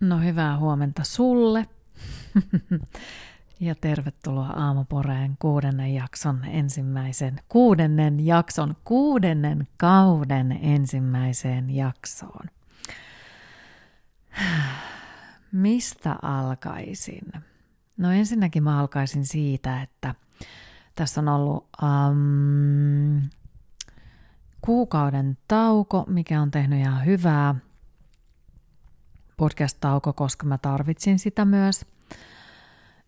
No hyvää huomenta sulle. ja tervetuloa Aamuporeen kuudennen jakson ensimmäisen, kuudennen jakson, kuudennen kauden ensimmäiseen jaksoon. Mistä alkaisin? No ensinnäkin mä alkaisin siitä, että tässä on ollut um, kuukauden tauko, mikä on tehnyt ihan hyvää podcast-tauko, koska mä tarvitsin sitä myös.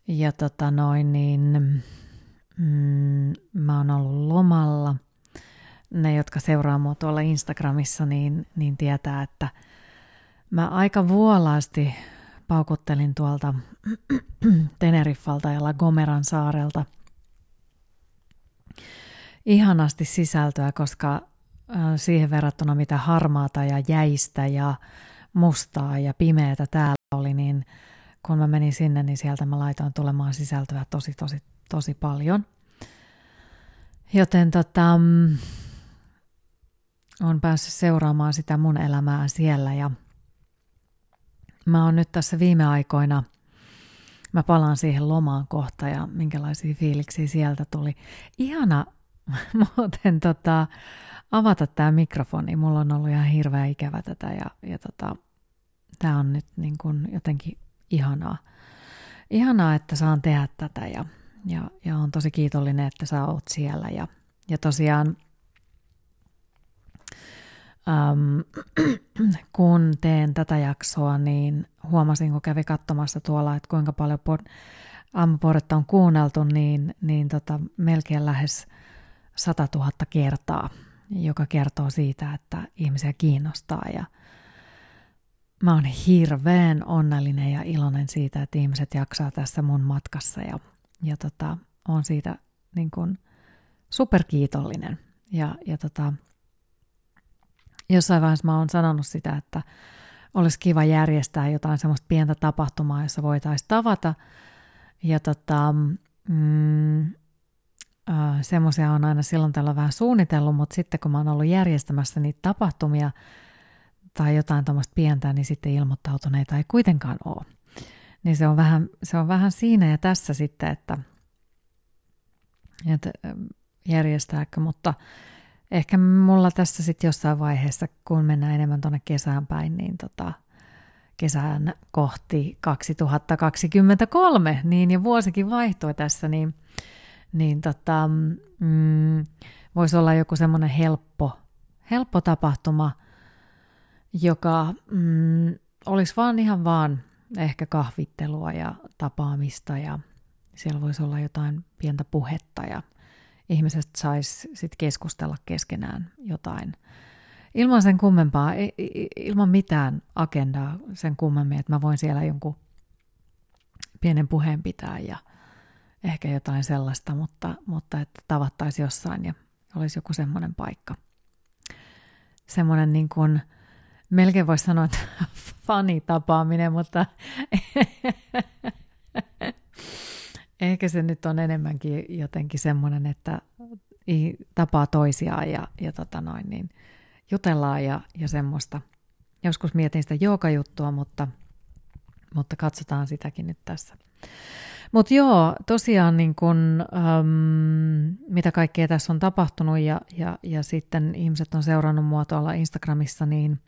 Ja tota noin, niin mm, mä oon ollut lomalla. Ne, jotka seuraa mua tuolla Instagramissa, niin, niin tietää, että mä aika vuolaasti paukuttelin tuolta Teneriffalta ja La Gomeran saarelta ihanasti sisältöä, koska siihen verrattuna mitä harmaata ja jäistä ja mustaa ja pimeätä täällä oli, niin kun mä menin sinne, niin sieltä mä laitoin tulemaan sisältöä tosi, tosi, tosi paljon. Joten tota, mm, on päässyt seuraamaan sitä mun elämää siellä ja mä oon nyt tässä viime aikoina, mä palaan siihen lomaan kohta ja minkälaisia fiiliksiä sieltä tuli. Ihana muuten tota, avata tämä mikrofoni. Mulla on ollut ihan hirveä ikävä tätä ja, ja tota, tämä on nyt niin kuin jotenkin ihanaa. Ihanaa, että saan tehdä tätä ja, ja, ja on tosi kiitollinen, että sä oot siellä. Ja, ja tosiaan äm, kun teen tätä jaksoa, niin huomasin, kun kävi katsomassa tuolla, että kuinka paljon pod- aamuporetta on kuunneltu, niin, niin tota, melkein lähes 100 000 kertaa, joka kertoo siitä, että ihmisiä kiinnostaa ja, mä oon hirveän onnellinen ja iloinen siitä, että ihmiset jaksaa tässä mun matkassa ja, ja tota, on siitä niin kuin superkiitollinen. Ja, ja tota, jossain vaiheessa mä oon sanonut sitä, että olisi kiva järjestää jotain semmoista pientä tapahtumaa, jossa voitaisiin tavata. Ja tota, mm, äh, semmoisia on aina silloin tällä vähän suunnitellut, mutta sitten kun mä oon ollut järjestämässä niitä tapahtumia, tai jotain tuommoista pientä, niin sitten ilmoittautuneita ei kuitenkaan ole. Niin se on vähän, se on vähän siinä ja tässä sitten, että, että järjestääkö, mutta ehkä mulla tässä sitten jossain vaiheessa, kun mennään enemmän tuonne kesään päin, niin tota, kesään kohti 2023, niin ja vuosikin vaihtoi tässä, niin, niin tota, mm, voisi olla joku semmoinen helppo, helppo tapahtuma – joka mm, olisi vaan ihan vaan ehkä kahvittelua ja tapaamista ja siellä voisi olla jotain pientä puhetta ja ihmiset sais sitten keskustella keskenään jotain ilman sen kummempaa, ilman mitään agendaa sen kummemmin, että mä voin siellä jonkun pienen puheen pitää ja ehkä jotain sellaista, mutta, mutta että tavattaisiin jossain ja olisi joku semmoinen paikka. Semmoinen niin kuin, melkein voisi sanoa, että fanitapaaminen, mutta ehkä se nyt on enemmänkin jotenkin semmoinen, että tapaa toisiaan ja, ja tota noin, niin jutellaan ja, ja semmoista. Joskus mietin sitä joogajuttua, mutta, mutta katsotaan sitäkin nyt tässä. Mutta joo, tosiaan niin kun, äm, mitä kaikkea tässä on tapahtunut ja, ja, ja sitten ihmiset on seurannut mua tuolla Instagramissa, niin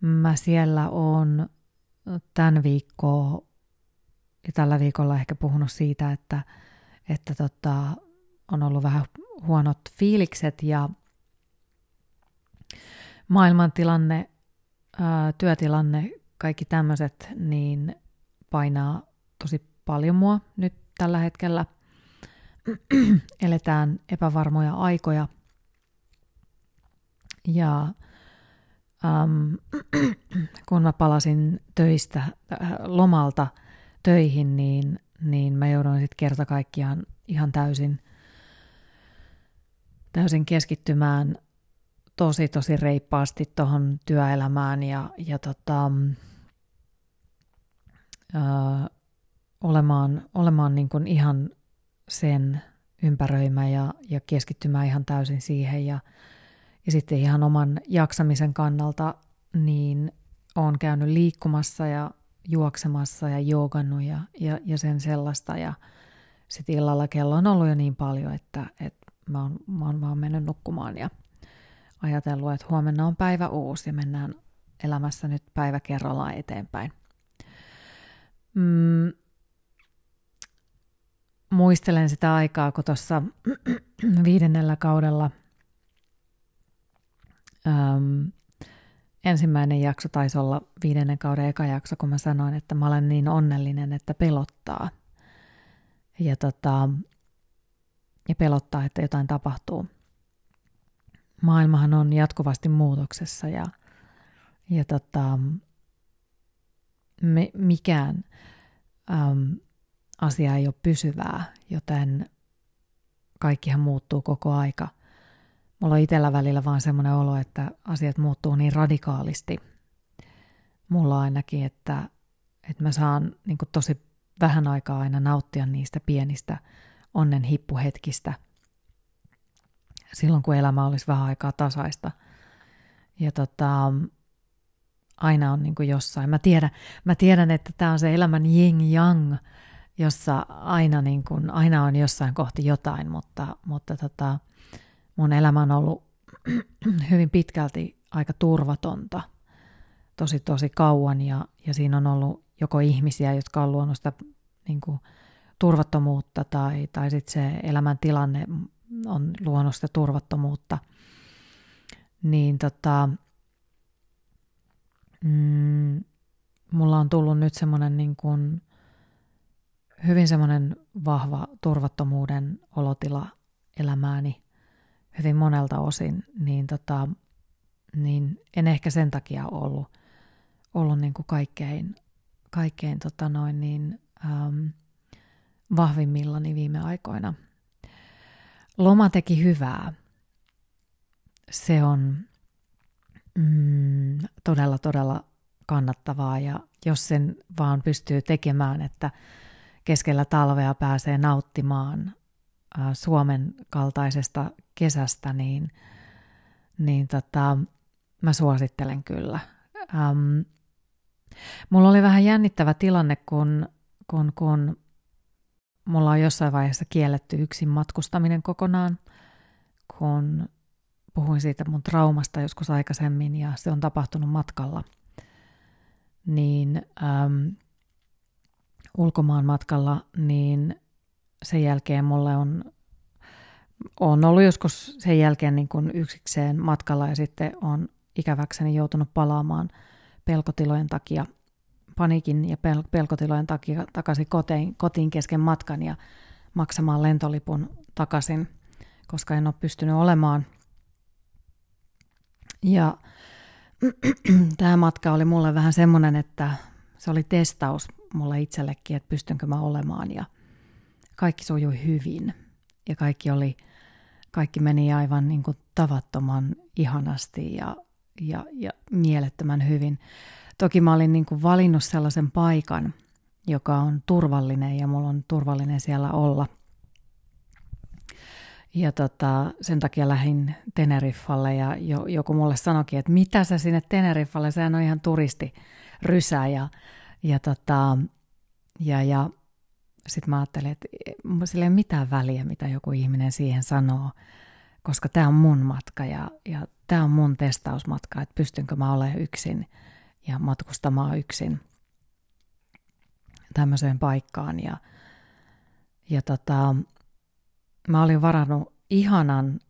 mä siellä on tämän viikkoa ja tällä viikolla ehkä puhunut siitä, että, että tota, on ollut vähän huonot fiilikset ja maailmantilanne, ää, työtilanne, kaikki tämmöiset, niin painaa tosi paljon mua nyt tällä hetkellä. Eletään epävarmoja aikoja. Ja um, kun mä palasin töistä äh, lomalta töihin, niin, niin mä jouduin sitten kerta kaikkiaan ihan täysin, täysin keskittymään tosi tosi reippaasti tuohon työelämään ja, ja tota, äh, olemaan, olemaan niin kuin ihan sen ympäröimä ja, ja keskittymään ihan täysin siihen. Ja, ja sitten ihan oman jaksamisen kannalta niin olen käynyt liikkumassa ja, juoksemassa ja joogannut ja, ja, ja sen sellaista. Ja sitten illalla kello on ollut jo niin paljon, että, että mä, oon, mä oon vaan mennyt nukkumaan ja ajatellut, että huomenna on päivä uusi ja mennään elämässä nyt päivä kerrallaan eteenpäin. Mm, muistelen sitä aikaa, kun tuossa viidennellä kaudella äm, ensimmäinen jakso taisi olla viidennen kauden eka jakso, kun mä sanoin, että mä olen niin onnellinen, että pelottaa. Ja, tota, ja pelottaa, että jotain tapahtuu. Maailmahan on jatkuvasti muutoksessa ja, ja tota, me, mikään äm, asia ei ole pysyvää, joten kaikkihan muuttuu koko aika. Mulla on itsellä välillä vaan semmoinen olo, että asiat muuttuu niin radikaalisti. Mulla ainakin, että, että mä saan niin tosi vähän aikaa aina nauttia niistä pienistä onnen hippuhetkistä silloin, kun elämä olisi vähän aikaa tasaista. Ja tota, aina on niin jossain. Mä tiedän, mä tiedän, että tämä on se elämän yin yang jossa aina, niin kuin, aina on jossain kohti jotain, mutta, mutta tota, mun elämä on ollut hyvin pitkälti aika turvatonta tosi tosi kauan. Ja, ja siinä on ollut joko ihmisiä, jotka on luonut sitä niin kuin, turvattomuutta tai, tai sitten se elämäntilanne on luonut sitä turvattomuutta, niin tota, mm, mulla on tullut nyt semmoinen niin kuin, hyvin semmoinen vahva turvattomuuden olotila elämääni hyvin monelta osin, niin, tota, niin en ehkä sen takia ollut, ollut niin kuin kaikkein, kaikkein tota noin niin, ähm, vahvimmillani viime aikoina. Loma teki hyvää. Se on mm, todella, todella kannattavaa ja jos sen vaan pystyy tekemään, että keskellä talvea pääsee nauttimaan Suomen kaltaisesta kesästä, niin, niin tota, mä suosittelen kyllä. Ähm, mulla oli vähän jännittävä tilanne, kun, kun, kun mulla on jossain vaiheessa kielletty yksin matkustaminen kokonaan, kun puhuin siitä mun traumasta joskus aikaisemmin ja se on tapahtunut matkalla. Niin ähm, ulkomaan matkalla, niin sen jälkeen mulle on, on ollut joskus sen jälkeen niin kuin yksikseen matkalla ja sitten on ikäväkseni joutunut palaamaan pelkotilojen takia, paniikin ja pel- pelkotilojen takia takaisin kotiin, kotiin kesken matkan ja maksamaan lentolipun takaisin, koska en ole pystynyt olemaan. Ja tämä matka oli mulle vähän semmoinen, että se oli testaus mulle itsellekin, että pystynkö mä olemaan ja kaikki sujui hyvin ja kaikki oli, kaikki meni aivan niin kuin tavattoman ihanasti ja, ja, ja mielettömän hyvin. Toki mä olin niin kuin valinnut sellaisen paikan, joka on turvallinen ja mulla on turvallinen siellä olla. Ja tota, sen takia lähdin Teneriffalle ja jo, joku mulle sanoikin, että mitä sä sinne Teneriffalle, sehän on ihan turisti rysä ja ja, tota, ja, ja sitten mä ajattelin, että sillä ei ole mitään väliä, mitä joku ihminen siihen sanoo, koska tämä on mun matka ja, ja tämä on mun testausmatka, että pystynkö mä olemaan yksin ja matkustamaan yksin tämmöiseen paikkaan. Ja, ja tota, mä olin varannut ihanan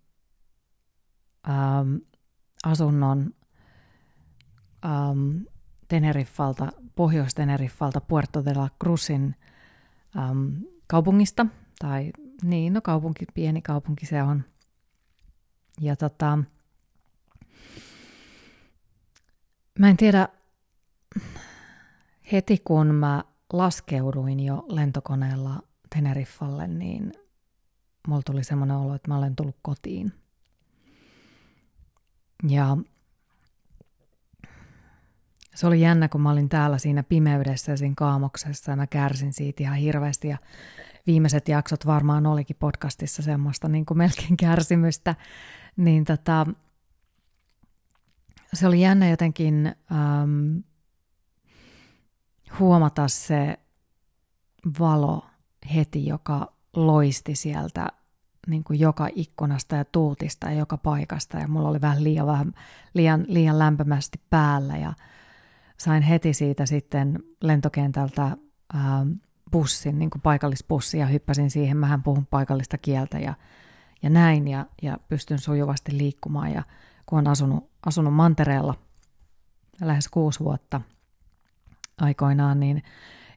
ähm, asunnon ähm, Teneriffalta, Pohjois-Teneriffalta Puerto de la Cruzin äm, kaupungista, tai niin, no kaupunki, pieni kaupunki se on. Ja tota, mä en tiedä, heti kun mä laskeuduin jo lentokoneella Teneriffalle, niin mulla tuli semmoinen olo, että mä olen tullut kotiin. Ja se oli jännä, kun mä olin täällä siinä pimeydessä ja siinä kaamoksessa ja mä kärsin siitä ihan hirveästi ja viimeiset jaksot varmaan olikin podcastissa semmoista niin kuin melkein kärsimystä, niin tota, se oli jännä jotenkin ähm, huomata se valo heti, joka loisti sieltä niin kuin joka ikkunasta ja tuutista ja joka paikasta. Ja mulla oli vähän liian, vähän, liian, liian lämpimästi päällä ja sain heti siitä sitten lentokentältä ää, bussin, niin kuin paikallispussi ja hyppäsin siihen, mähän puhun paikallista kieltä ja, ja näin ja, ja pystyn sujuvasti liikkumaan ja kun on asunut, asunut Mantereella lähes kuusi vuotta aikoinaan, niin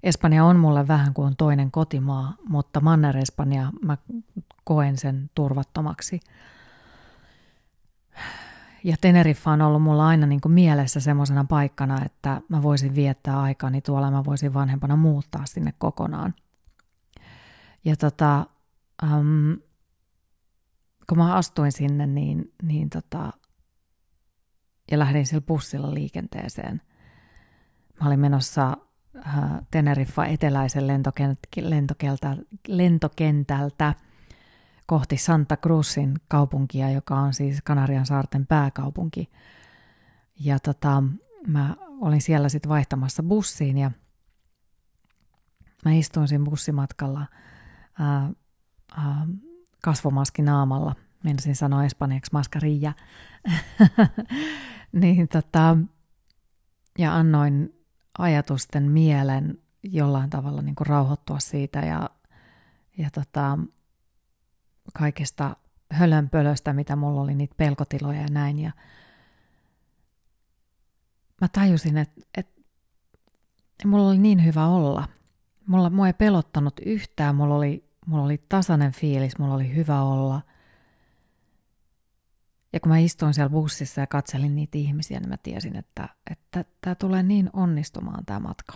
Espanja on mulle vähän kuin toinen kotimaa, mutta Manner-Espanja mä koen sen turvattomaksi. Ja Teneriffa on ollut mulla aina niin kuin mielessä semmoisena paikkana, että mä voisin viettää aikani tuolla, mä voisin vanhempana muuttaa sinne kokonaan. Ja tota, um, kun mä astuin sinne, niin, niin tota, ja lähdin sillä bussilla liikenteeseen. Mä olin menossa äh, Teneriffa eteläisen lentokentältä, lentokentältä kohti Santa Cruzin kaupunkia, joka on siis Kanarian saarten pääkaupunki. Ja tota, mä olin siellä sitten vaihtamassa bussiin ja mä istuin siinä bussimatkalla ää, ää, kasvomaski naamalla. Menisin sanoa espanjaksi maskarilla. niin tota, ja annoin ajatusten mielen jollain tavalla niin kuin rauhoittua siitä ja, ja tota, kaikesta hölönpölöstä, mitä mulla oli, niitä pelkotiloja ja näin. Ja mä tajusin, että, että mulla oli niin hyvä olla. Mulla, mua ei pelottanut yhtään, mulla oli, mulla oli tasainen fiilis, mulla oli hyvä olla. Ja kun mä istuin siellä bussissa ja katselin niitä ihmisiä, niin mä tiesin, että, että tämä tulee niin onnistumaan tämä matka.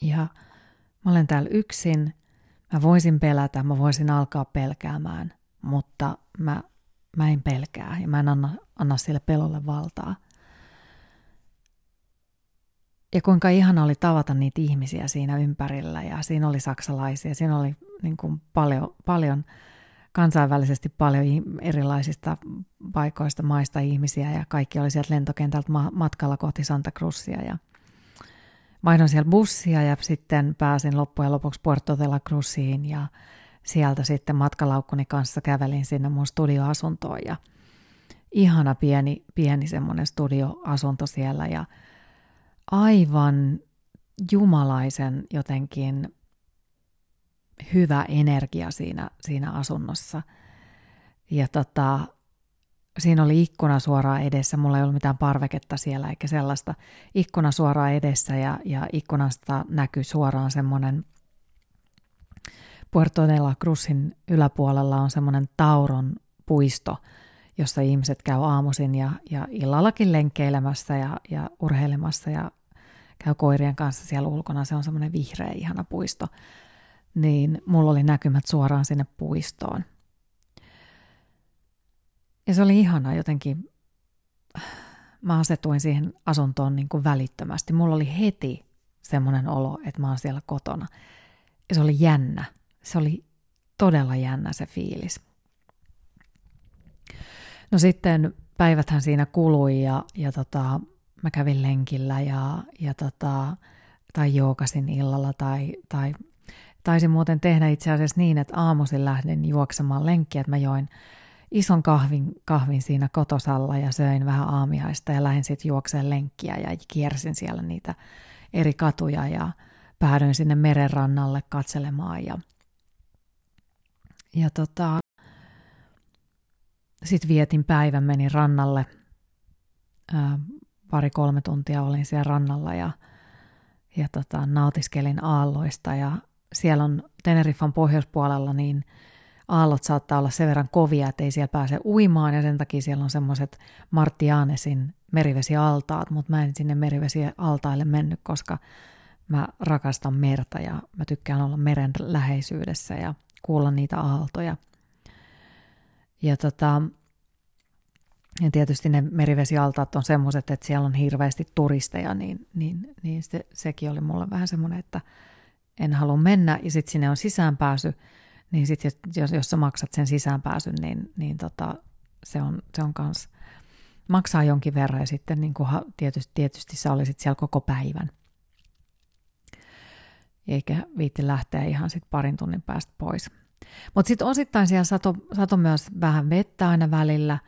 Ja mä olen täällä yksin – Mä voisin pelätä, mä voisin alkaa pelkäämään, mutta mä, mä en pelkää ja mä en anna, anna sille pelolle valtaa. Ja kuinka ihana oli tavata niitä ihmisiä siinä ympärillä ja siinä oli saksalaisia, siinä oli niin kuin paljon, paljon kansainvälisesti paljon erilaisista paikoista, maista ihmisiä ja kaikki oli sieltä lentokentältä matkalla kohti Santa Cruzia ja vaihdoin siellä bussia ja sitten pääsin loppujen lopuksi Puerto de la Cruziin ja sieltä sitten matkalaukkuni kanssa kävelin sinne mun studioasuntoon ja ihana pieni, pieni semmoinen studioasunto siellä ja aivan jumalaisen jotenkin hyvä energia siinä, siinä asunnossa. Ja tota, siinä oli ikkuna suoraan edessä, mulla ei ollut mitään parveketta siellä eikä sellaista. Ikkuna suoraan edessä ja, ja ikkunasta näkyy suoraan semmoinen Puerto de la Cruzin yläpuolella on semmoinen Tauron puisto, jossa ihmiset käy aamuisin ja, ja illallakin lenkkeilemässä ja, ja urheilemassa ja käy koirien kanssa siellä ulkona. Se on semmoinen vihreä ihana puisto. Niin mulla oli näkymät suoraan sinne puistoon – ja se oli ihana jotenkin. Mä asetuin siihen asuntoon niin kuin välittömästi. Mulla oli heti semmoinen olo, että mä oon siellä kotona. Ja se oli jännä. Se oli todella jännä se fiilis. No sitten päiväthän siinä kului ja, ja tota, mä kävin lenkillä ja, ja tota, tai jookasin illalla tai, tai taisin muuten tehdä itse asiassa niin, että aamuisin lähdin juoksemaan lenkkiä, että mä join ison kahvin, siinä kotosalla ja söin vähän aamiaista ja lähdin sitten juokseen lenkkiä ja kiersin siellä niitä eri katuja ja päädyin sinne merenrannalle katselemaan ja, ja tota, sitten vietin päivän, menin rannalle, pari-kolme tuntia olin siellä rannalla ja, ja tota, nautiskelin aalloista ja siellä on Teneriffan pohjoispuolella niin – aallot saattaa olla sen verran kovia, että ei siellä pääse uimaan ja sen takia siellä on semmoiset Martianesin merivesialtaat, mutta mä en sinne merivesialtaille mennyt, koska mä rakastan merta ja mä tykkään olla meren läheisyydessä ja kuulla niitä aaltoja. Ja, tota, ja tietysti ne merivesialtaat on semmoiset, että siellä on hirveästi turisteja, niin, niin, niin se, sekin oli mulle vähän semmoinen, että en halua mennä. Ja sitten sinne on sisäänpääsy, niin sitten jos, jos sä maksat sen sisäänpääsyn, niin, niin tota, se on, se on kans, maksaa jonkin verran ja sitten niin kuin tietysti, tietysti sä olisit siellä koko päivän. eikä viitti lähteä ihan sit parin tunnin päästä pois. Mutta sitten osittain siellä sato, sato myös vähän vettä aina välillä.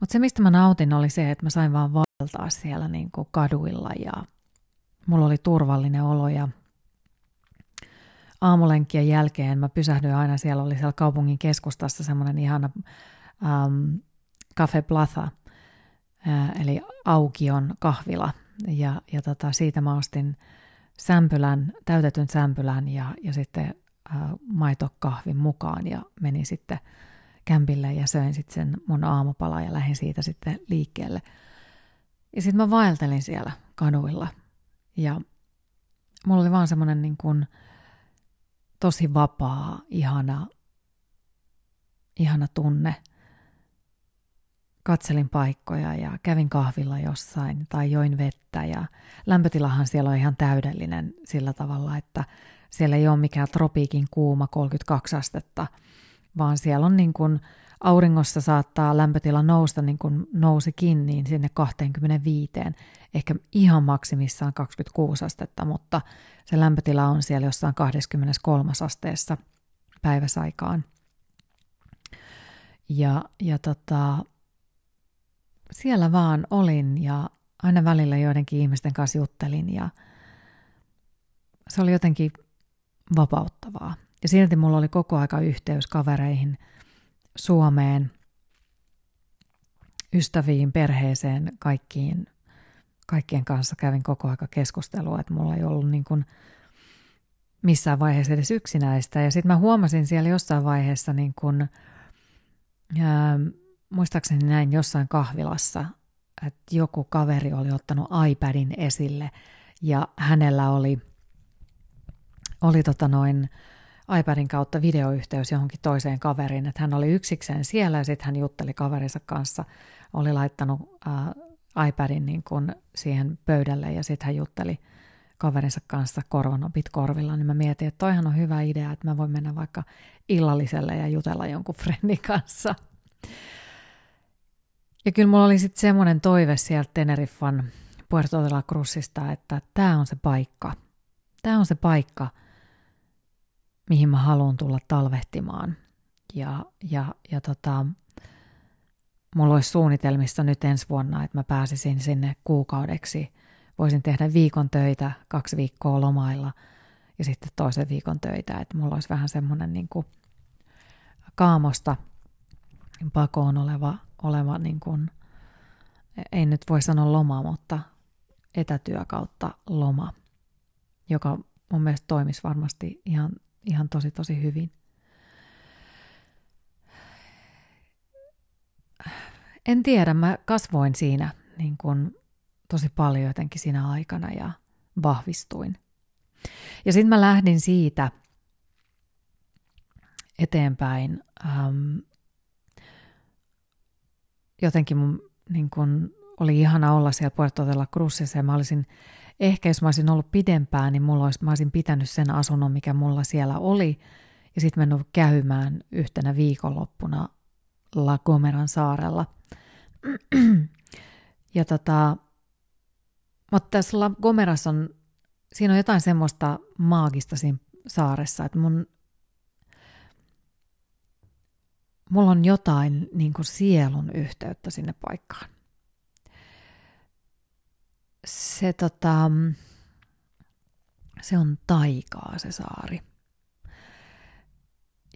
Mutta se, mistä mä nautin, oli se, että mä sain vaan valtaa siellä niin kuin kaduilla ja mulla oli turvallinen olo ja aamulenkkien jälkeen mä pysähdyin aina, siellä oli siellä kaupungin keskustassa semmoinen ihana um, Cafe Plaza, uh, eli aukion kahvila. Ja, ja tota, siitä mä ostin sämpylän, täytetyn sämpylän ja, ja sitten uh, maitokahvin mukaan ja menin sitten kämpille ja söin sitten sen mun aamupala ja lähdin siitä sitten liikkeelle. Ja sitten mä vaeltelin siellä kaduilla ja mulla oli vaan semmoinen niin kuin, tosi vapaa, ihana, ihana tunne. Katselin paikkoja ja kävin kahvilla jossain tai join vettä ja lämpötilahan siellä on ihan täydellinen sillä tavalla, että siellä ei ole mikään tropiikin kuuma 32 astetta, vaan siellä on niin kuin auringossa saattaa lämpötila nousta niin kuin nousikin niin sinne 25, ehkä ihan maksimissaan 26 astetta, mutta se lämpötila on siellä jossain 23 asteessa päiväsaikaan. Ja, ja tota, siellä vaan olin ja aina välillä joidenkin ihmisten kanssa juttelin ja se oli jotenkin vapauttavaa. Ja silti mulla oli koko aika yhteys kavereihin Suomeen, ystäviin, perheeseen, kaikkiin kaikkien kanssa kävin koko aika keskustelua, että mulla ei ollut niin kuin missään vaiheessa edes yksinäistä. Ja sitten mä huomasin siellä jossain vaiheessa, niin kuin, ää, muistaakseni näin jossain kahvilassa, että joku kaveri oli ottanut iPadin esille ja hänellä oli, oli tota noin iPadin kautta videoyhteys johonkin toiseen kaveriin, että hän oli yksikseen siellä ja sitten hän jutteli kaverinsa kanssa, oli laittanut ää, iPadin niin kuin siihen pöydälle ja sitten hän jutteli kaverinsa kanssa korvanopit korvilla, niin mä mietin, että toihan on hyvä idea, että mä voin mennä vaikka illalliselle ja jutella jonkun frendin kanssa. Ja kyllä mulla oli sitten semmoinen toive sieltä Teneriffan Puerto de la Cruzista, että tämä on se paikka. Tämä on se paikka, mihin mä haluan tulla talvehtimaan. Ja, ja, ja tota, mulla olisi suunnitelmissa nyt ensi vuonna, että mä pääsisin sinne kuukaudeksi. Voisin tehdä viikon töitä, kaksi viikkoa lomailla ja sitten toisen viikon töitä. Että mulla olisi vähän semmoinen niin kuin kaamosta pakoon oleva, oleva niin kuin, ei nyt voi sanoa loma, mutta etätyö kautta loma, joka mun mielestä toimisi varmasti ihan, ihan tosi tosi hyvin. En tiedä, mä kasvoin siinä niin kuin tosi paljon jotenkin siinä aikana ja vahvistuin. Ja sitten mä lähdin siitä eteenpäin. Ähm, jotenkin mun niin kun, oli ihana olla siellä Puerto de la Cruzissa ja mä olisin, ehkä jos mä olisin ollut pidempään, niin mulla olisi, mä olisin pitänyt sen asunnon, mikä mulla siellä oli, ja sitten mennyt käymään yhtenä viikonloppuna La Gomeran saarella – ja tota, mutta tässä La Gomerassa on, siinä on jotain semmoista maagista siinä saaressa, että mun, mulla on jotain niin kuin sielun yhteyttä sinne paikkaan. Se, tota, se on taikaa se saari.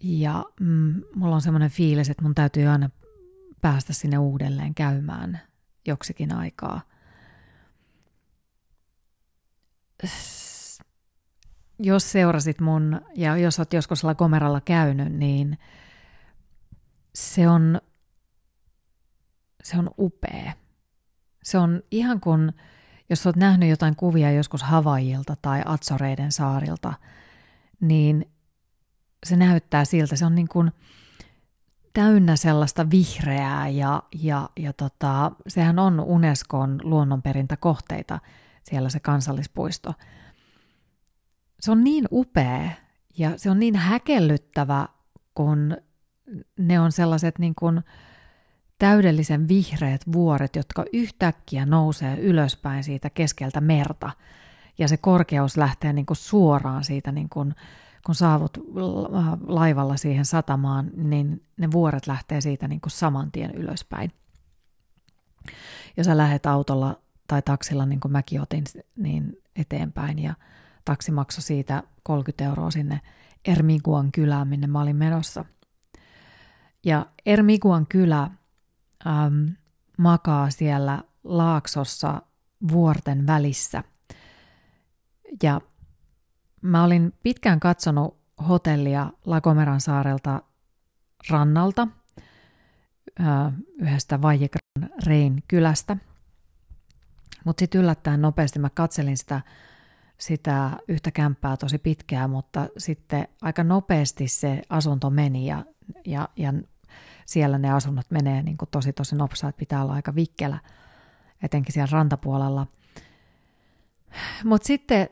Ja mm, mulla on semmoinen fiilis, että mun täytyy aina päästä sinne uudelleen käymään joksikin aikaa. Jos seurasit mun, ja jos olet joskus Lagomeralla käynyt, niin se on, se on upea. Se on ihan kuin, jos olet nähnyt jotain kuvia joskus Havaijilta tai Atsoreiden saarilta, niin se näyttää siltä. Se on niin kuin – täynnä sellaista vihreää ja, ja, ja tota, sehän on Unescon luonnonperintäkohteita siellä se kansallispuisto. Se on niin upea ja se on niin häkellyttävä, kun ne on sellaiset niin kuin täydellisen vihreät vuoret, jotka yhtäkkiä nousee ylöspäin siitä keskeltä merta. ja se korkeus lähtee niin kuin suoraan siitä, niin kuin, kun saavut laivalla siihen satamaan, niin ne vuoret lähtee siitä niin kuin saman tien ylöspäin. Ja sä lähdet autolla tai taksilla, niin kuin mäkin otin, niin eteenpäin ja taksi maksoi siitä 30 euroa sinne Ermiguan kylään, minne mä olin menossa. Ja Ermiguan kylä ähm, makaa siellä laaksossa vuorten välissä. Ja mä olin pitkään katsonut hotellia Lagomeran saarelta rannalta, äh, yhdestä Vajikran Rein kylästä. Mutta sitten yllättäen nopeasti mä katselin sitä, sitä yhtä kämppää tosi pitkään, mutta sitten aika nopeasti se asunto meni ja, ja, ja siellä ne asunnot menee niin kuin tosi tosi nopsaa, pitää olla aika vikkelä, etenkin siellä rantapuolella. Mutta sitten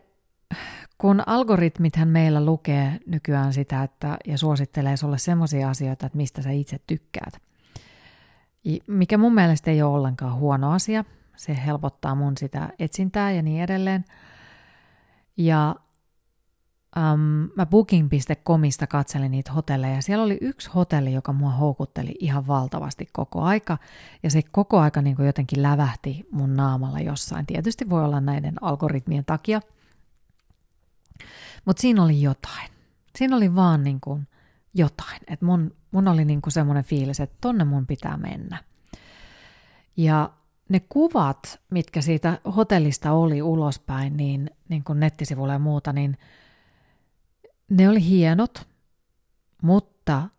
kun algoritmithän meillä lukee nykyään sitä että, ja suosittelee sulle semmoisia asioita, että mistä sä itse tykkäät, mikä mun mielestä ei ole ollenkaan huono asia. Se helpottaa mun sitä etsintää ja niin edelleen. Ja um, mä booking.comista katselin niitä hotelleja. Siellä oli yksi hotelli, joka mua houkutteli ihan valtavasti koko aika. Ja se koko aika niin kuin jotenkin lävähti mun naamalla jossain. Tietysti voi olla näiden algoritmien takia. Mutta siinä oli jotain. Siinä oli vaan niin kuin jotain. Että mun, mun oli niin kuin semmoinen fiilis, että tonne mun pitää mennä. Ja ne kuvat, mitkä siitä hotellista oli ulospäin, niin, niin kuin nettisivuilla ja muuta, niin – ne oli hienot, mutta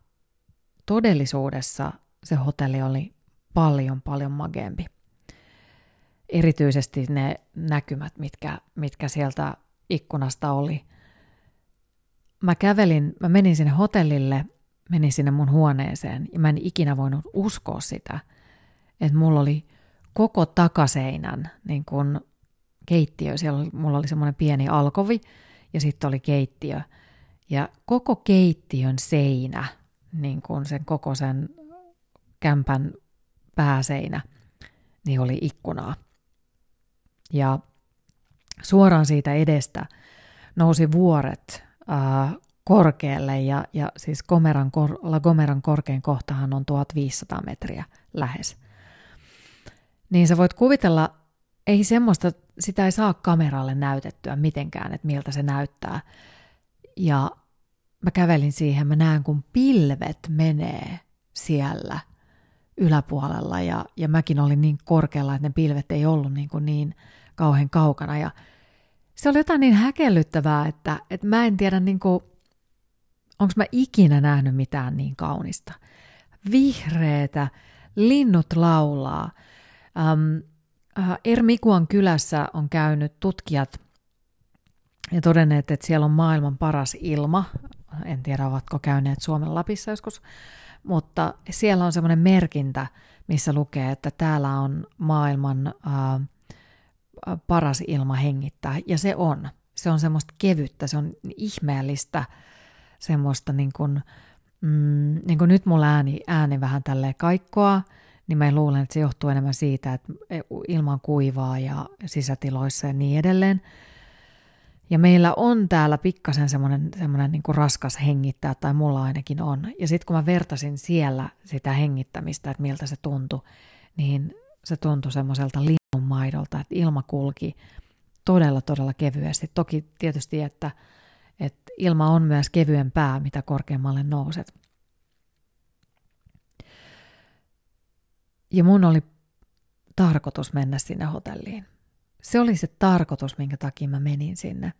todellisuudessa se hotelli oli paljon, paljon mageempi. Erityisesti ne näkymät, mitkä, mitkä sieltä ikkunasta oli. Mä kävelin, mä menin sinne hotellille, menin sinne mun huoneeseen ja mä en ikinä voinut uskoa sitä, että mulla oli koko takaseinän niin kun keittiö. Siellä oli, mulla oli semmoinen pieni alkovi ja sitten oli keittiö – ja koko keittiön seinä, niin kuin sen koko sen kämpän pääseinä, niin oli ikkunaa. Ja suoraan siitä edestä nousi vuoret äh, korkealle ja, ja siis Gomeran, kor, La Gomeran korkein kohtahan on 1500 metriä lähes. Niin sä voit kuvitella, ei semmoista, sitä ei saa kameralle näytettyä mitenkään, että miltä se näyttää. Ja mä kävelin siihen, mä näen kun pilvet menee siellä yläpuolella ja, ja mäkin olin niin korkealla, että ne pilvet ei ollut niin, kuin niin kauhean kaukana ja se oli jotain niin häkellyttävää, että, että mä en tiedä niin onko mä ikinä nähnyt mitään niin kaunista. Vihreetä, linnut laulaa. Ähm, äh, Ermikuan kylässä on käynyt tutkijat ja todenneet, että siellä on maailman paras ilma. En tiedä, ovatko käyneet Suomen Lapissa joskus, mutta siellä on semmoinen merkintä, missä lukee, että täällä on maailman ää, paras ilma hengittää. Ja se on. Se on semmoista kevyttä, se on ihmeellistä, semmoista niin kuin, mm, niin kuin nyt mulla ääni, ääni vähän tälleen kaikkoa, niin mä luulen, että se johtuu enemmän siitä, että ilma on kuivaa ja sisätiloissa ja niin edelleen. Ja meillä on täällä pikkasen semmoinen, semmoinen niin kuin raskas hengittää, tai mulla ainakin on. Ja sitten kun mä vertasin siellä sitä hengittämistä, että miltä se tuntui, niin se tuntui semmoiselta linnunmaidolta, että ilma kulki todella, todella kevyesti. Toki tietysti, että, että ilma on myös kevyempää, mitä korkeammalle nouset. Ja mun oli tarkoitus mennä sinne hotelliin. Se oli se tarkoitus, minkä takia mä menin sinne.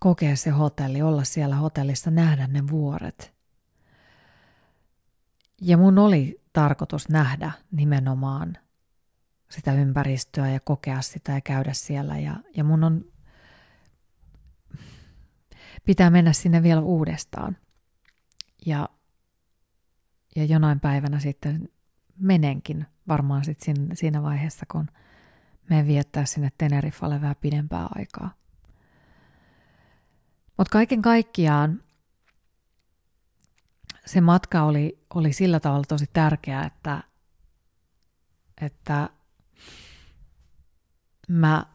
Kokea se hotelli, olla siellä hotellissa, nähdä ne vuoret. Ja mun oli tarkoitus nähdä nimenomaan sitä ympäristöä ja kokea sitä ja käydä siellä. Ja, ja mun on, pitää mennä sinne vielä uudestaan. Ja, ja jonain päivänä sitten menenkin varmaan sitten siinä vaiheessa, kun – menen viettää sinne Teneriffalle vähän pidempää aikaa. Mutta kaiken kaikkiaan se matka oli, oli sillä tavalla tosi tärkeä, että, että mä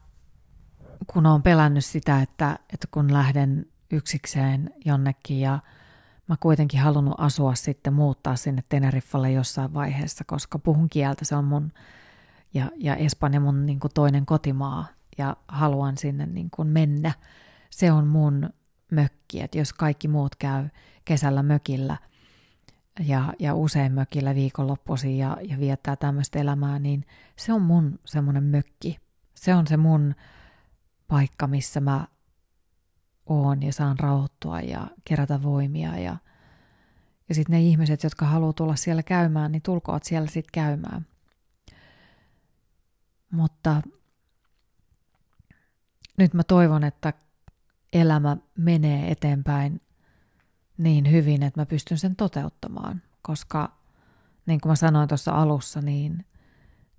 kun on pelännyt sitä, että, että kun lähden yksikseen jonnekin ja mä kuitenkin halunnut asua sitten, muuttaa sinne Teneriffalle jossain vaiheessa, koska puhun kieltä, se on mun ja, ja Espanja mun niin kuin toinen kotimaa ja haluan sinne niin kuin mennä. Se on mun mökki, että jos kaikki muut käy kesällä mökillä ja, ja usein mökillä viikonloppuisin ja, ja viettää tämmöistä elämää, niin se on mun semmoinen mökki. Se on se mun paikka, missä mä oon ja saan rauhoittua ja kerätä voimia ja, ja sitten ne ihmiset, jotka haluaa tulla siellä käymään, niin tulkoot siellä sitten käymään. Mutta nyt mä toivon, että elämä menee eteenpäin niin hyvin, että mä pystyn sen toteuttamaan, koska niin kuin mä sanoin tuossa alussa, niin,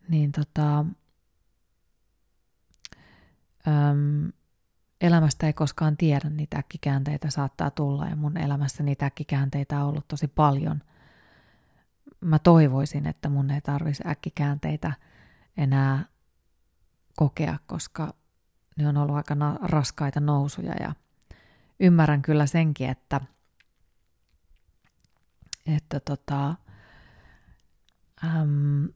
niin tota, äm, elämästä ei koskaan tiedä, niitä äkkikäänteitä saattaa tulla ja mun elämässä niitä äkkikäänteitä on ollut tosi paljon. Mä toivoisin, että mun ei tarvisi äkkikäänteitä enää kokea, koska ne on ollut aika raskaita nousuja ja ymmärrän kyllä senkin, että, että tota, äm,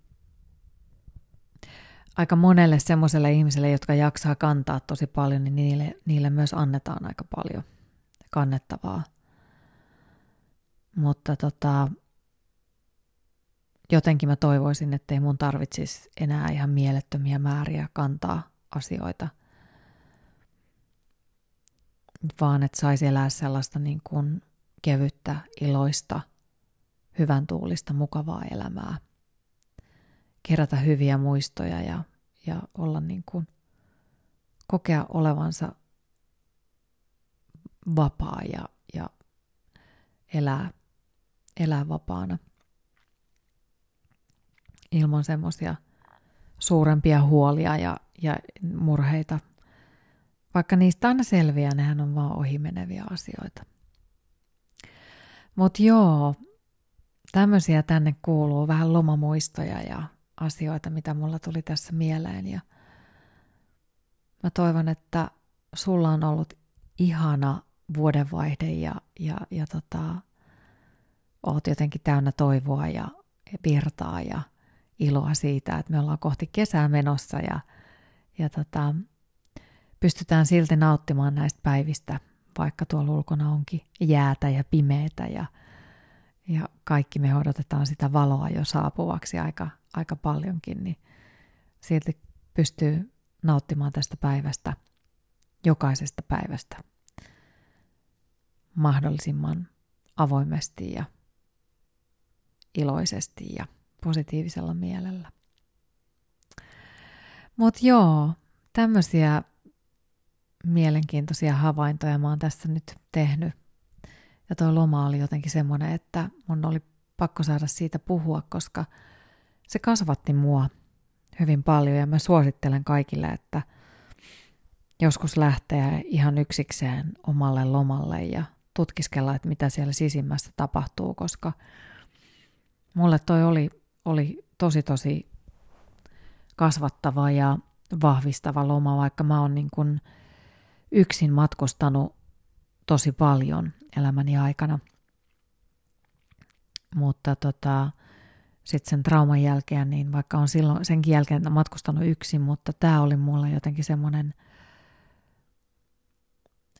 aika monelle semmoiselle ihmiselle, jotka jaksaa kantaa tosi paljon, niin niille, niille myös annetaan aika paljon kannettavaa. Mutta tota, jotenkin mä toivoisin, että ei mun tarvitsisi enää ihan mielettömiä määriä kantaa asioita, vaan että saisi elää sellaista niin kuin kevyttä, iloista, hyvän tuulista, mukavaa elämää. Kerätä hyviä muistoja ja, ja olla niin kuin, kokea olevansa vapaa ja, ja elää, elää vapaana ilman semmoisia suurempia huolia ja, ja murheita. Vaikka niistä aina selviää, nehän on vaan ohimeneviä asioita. Mutta joo, tämmöisiä tänne kuuluu vähän lomamuistoja ja asioita, mitä mulla tuli tässä mieleen. Ja mä toivon, että sulla on ollut ihana vuodenvaihde ja, ja, ja tota, oot jotenkin täynnä toivoa ja virtaa ja iloa siitä, että me ollaan kohti kesää menossa ja, ja tota, pystytään silti nauttimaan näistä päivistä, vaikka tuolla ulkona onkin jäätä ja pimeätä ja, ja kaikki me odotetaan sitä valoa jo saapuvaksi aika, aika paljonkin, niin silti pystyy nauttimaan tästä päivästä, jokaisesta päivästä mahdollisimman avoimesti ja iloisesti ja positiivisella mielellä. Mutta joo, tämmöisiä mielenkiintoisia havaintoja mä oon tässä nyt tehnyt. Ja tuo loma oli jotenkin semmoinen, että mun oli pakko saada siitä puhua, koska se kasvatti mua hyvin paljon ja mä suosittelen kaikille, että joskus lähtee ihan yksikseen omalle lomalle ja tutkiskella, että mitä siellä sisimmässä tapahtuu, koska mulle toi oli oli tosi tosi kasvattava ja vahvistava loma, vaikka mä oon niin kuin yksin matkustanut tosi paljon elämäni aikana. Mutta tota, sitten sen trauman jälkeen, niin vaikka on silloin senkin jälkeen matkustanut yksin, mutta tämä oli mulle jotenkin semmoinen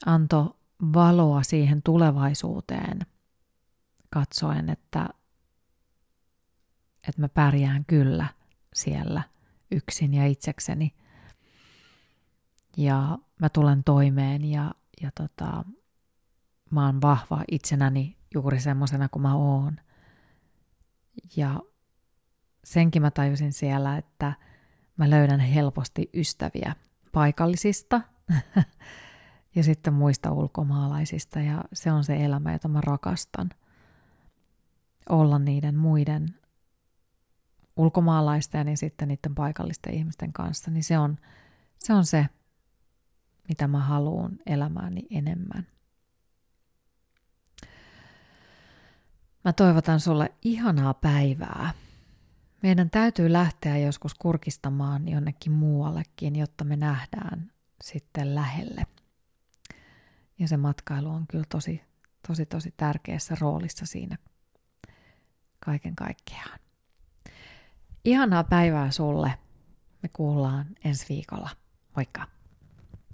anto valoa siihen tulevaisuuteen katsoen, että että mä pärjään kyllä siellä yksin ja itsekseni. Ja mä tulen toimeen ja, ja tota, mä oon vahva itsenäni juuri semmoisena kuin mä oon. Ja senkin mä tajusin siellä, että mä löydän helposti ystäviä paikallisista ja sitten muista ulkomaalaisista ja se on se elämä, jota mä rakastan. Olla niiden muiden ulkomaalaisten ja sitten niiden paikallisten ihmisten kanssa, niin se on se, on se mitä mä haluan elämääni enemmän. Mä toivotan sulle ihanaa päivää. Meidän täytyy lähteä joskus kurkistamaan jonnekin muuallekin, jotta me nähdään sitten lähelle. Ja se matkailu on kyllä tosi, tosi, tosi tärkeässä roolissa siinä kaiken kaikkiaan. Ihanaa päivää sulle. Me kuullaan ensi viikolla. Moikka!